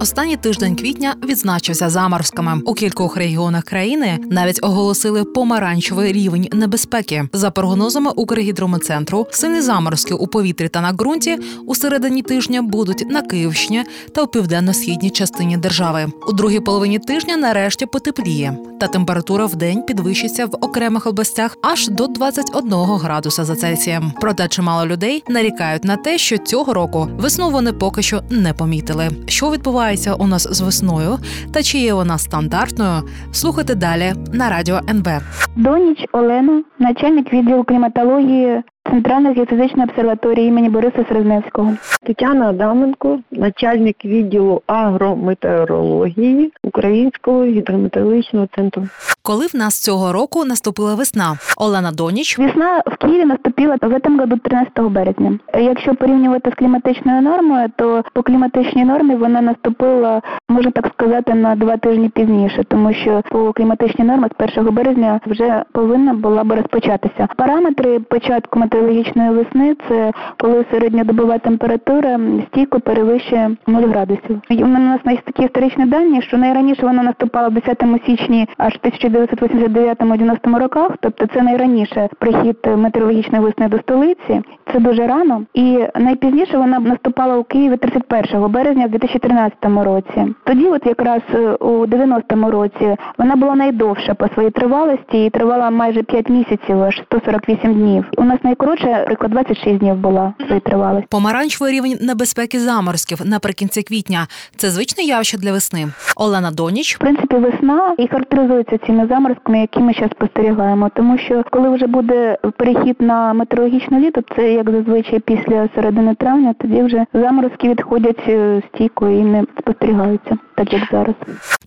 Останній тиждень квітня відзначився заморозками. У кількох регіонах країни навіть оголосили помаранчевий рівень небезпеки. За прогнозами Укргідрометцентру, сильні заморозки у повітрі та на ґрунті у середині тижня будуть на Київщині та у південно-східній частині держави. У другій половині тижня нарешті потепліє, та температура в день підвищиться в окремих областях аж до 21 градуса за Цельсієм. Проте чимало людей нарікають на те, що цього року весну вони поки що не помітили. Що відбувається? Відбувається у нас з весною та чи є вона стандартною, слухайте далі на радіо НБ. Доніч Олена, начальник відділу кліматології Центральної геофізичної обсерваторії імені Бориса Серезневського. Тетяна Адаменко, начальник відділу агрометеорології Українського гідрометеорологічного центру. Коли в нас цього року наступила весна, Олена Доніч Весна в Києві наступила в этом году 13 березня. Якщо порівнювати з кліматичною нормою, то по кліматичній нормі вона наступила, можна так сказати, на два тижні пізніше, тому що по кліматичній нормі з 1 березня вже повинна була би розпочатися. Параметри початку метеорологічної весни це коли середньодобова температура стійко перевищує 0 градусів. І у нас є такі історичні дані, що найраніше вона наступала в 10 січні аж 1989-90 роках, тобто це найраніше прихід метеорологічної весни до столиці. Це дуже рано. І найпізніше вона наступала у Києві 31 березня в 2013 році. Тоді, от якраз е, у 90-му році, вона була найдовша по своїй тривалості і тривала майже 5 місяців, аж 148 днів. У нас найкоротше, приклад 26 днів була своїй тривалості. Помаранчевий рівень небезпеки заморозків наприкінці квітня. Це звичне явище для весни. Олена Доніч. В принципі, весна і характеризується цими заморозками, які ми зараз спостерігаємо, тому що коли вже буде перехід на метеорологічне літо, це як зазвичай після середини травня, тоді вже заморозки відходять е, стійко і не спостерігаються, так як зараз.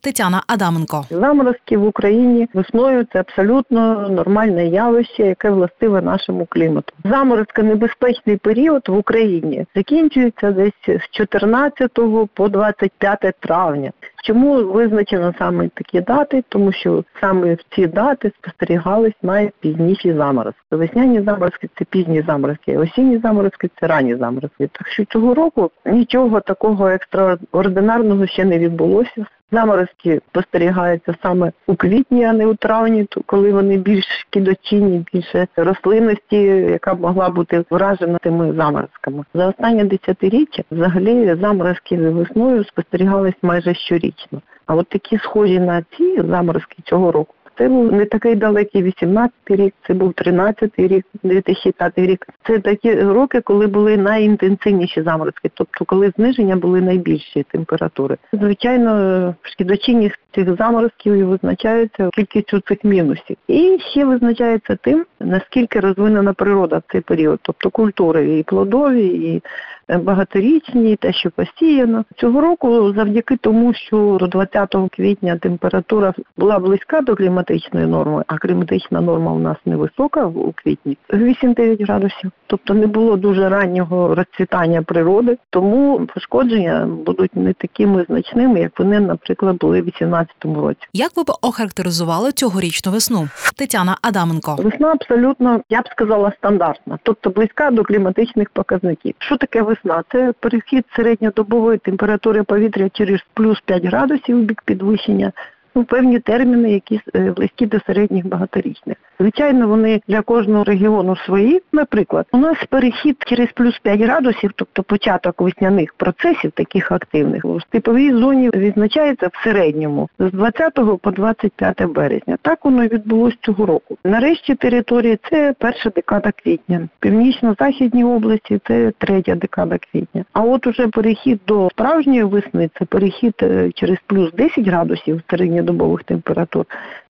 Тетяна Адаменко. Заморозки в Україні весною це абсолютно нормальне явище, яке властиве нашому клімату. Заморозка небезпечний період в Україні закінчується десь з 14 по 25 травня. Чому визначено саме такі дати? Тому що саме в ці дати спостерігались найпізніші заморозки. Весняні заморозки це пізні заморозки, осінні заморозки це ранні заморозки. Так що цього року нічого такого екстраординарного ще не відбулося. Заморозки спостерігаються саме у квітні, а не у травні, коли вони більш кідочинні, більше рослинності, яка б могла бути вражена тими заморозками. За останні десятиріччя взагалі заморозки весною спостерігались майже щорічно. А от такі схожі на ці заморозки цього року. Це був не такий далекий 18-й рік, це був 13-й рік, 2005 рік. Це такі роки, коли були найінтенсивніші заморозки, тобто коли зниження були найбільші температури. Звичайно, шкідочинність цих заморозків визначається кількістю цих мінусів. І ще визначається тим, наскільки розвинена природа в цей період, тобто культури і плодові, і багаторічні, те, що посіяно. Цього року, завдяки тому, що до 20 квітня температура була близька до кліматичної норми, а кліматична норма у нас невисока у квітні 8-9 градусів. Тобто не було дуже раннього розцвітання природи, тому пошкодження будуть не такими значними, як вони, наприклад, були в 2018 році. Як ви б охарактеризували цьогорічну весну? Тетяна Адаменко. Весна абсолютно, я б сказала, стандартна, тобто близька до кліматичних показників. Що таке весна? Це перехід середньодобової температури повітря через плюс 5 градусів у бік підвищення. Ну, певні терміни, які е, близькі до середніх багаторічних. Звичайно, вони для кожного регіону свої. Наприклад, у нас перехід через плюс 5 градусів, тобто початок весняних процесів, таких активних, у степовій зоні відзначається в середньому з 20 по 25 березня. Так воно і відбулося цього року. Нарешті території це перша декада квітня. Північно-західній області це третя декада квітня. А от уже перехід до справжньої весни це перехід е, через плюс 10 градусів середньодобових температур.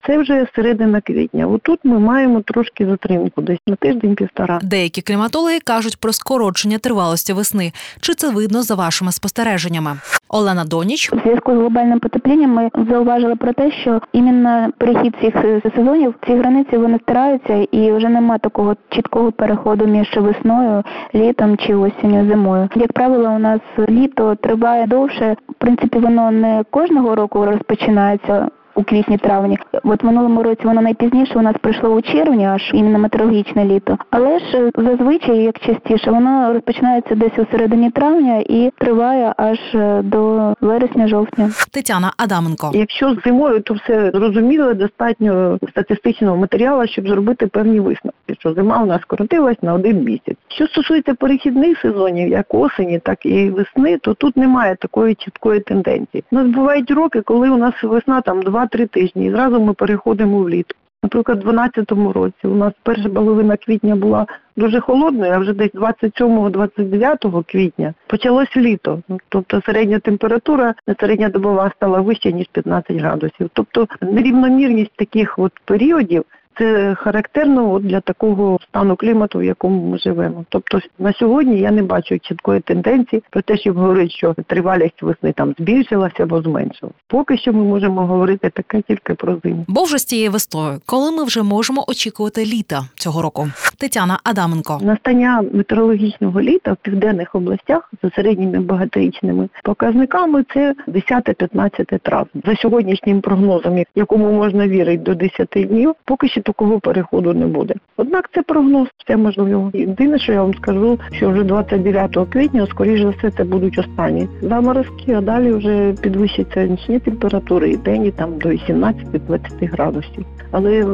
Це вже середина квітня. Отут ми маємо трошки затримку, десь на тиждень-півтора. Деякі кліматологи кажуть про скорочення тривалості весни. Чи це видно за вашими спостереженнями? Олена Доніч У зв'язку з глобальним потеплінням ми зауважили про те, що іменно перехід цих сезонів, ці границі вони стираються і вже нема такого чіткого переходу між весною, літом чи осінню, зимою. Як правило, у нас літо триває довше. В принципі, воно не кожного року розпочинається у квітні-травні. От в минулому році воно найпізніше у нас прийшло у червні, аж іменно метеорологічне літо. Але ж е, зазвичай, як частіше, воно розпочинається десь у середині травня і триває аж е, до вересня-жовтня. Тетяна Адаменко. Якщо зимою, то все зрозуміло, достатньо статистичного матеріалу, щоб зробити певні висновки, що зима у нас скоротилась на один місяць. Що стосується перехідних сезонів, як осені, так і весни, то тут немає такої чіткої тенденції. У нас бувають роки, коли у нас весна там 2-3 тижні, і зразу ми переходимо в літо. Наприклад, у 2012 році у нас перша половина квітня була дуже холодною, а вже десь 27-29 квітня почалось літо. Тобто середня температура середня добова стала вища, ніж 15 градусів. Тобто нерівномірність таких от періодів це характерно от для такого стану клімату, в якому ми живемо. Тобто на сьогодні я не бачу чіткої тенденції про те, щоб говорити, що тривалість весни там збільшилася або зменшилася. Поки що ми можемо говорити таке тільки про зиму. Бо вже з цією весною, коли ми вже можемо очікувати літа цього року. Тетяна Адаменко. Настання метеорологічного літа в південних областях за середніми багаторічними показниками це 10-15 травня. За сьогоднішнім прогнозом, якому можна вірити до 10 днів, поки що такого переходу не буде. Однак це прогноз, все можливо. Єдине, що я вам скажу, що вже 29 квітня, скоріш за все, це будуть останні заморозки, а далі вже підвищаться нічні температури і день і там до 18-20 градусів. Але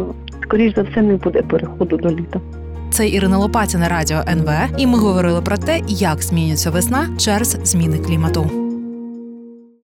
скоріш за все не буде переходу до літа. Це Ірина Лопатіна, радіо НВ, і ми говорили про те, як змінюється весна через зміни клімату.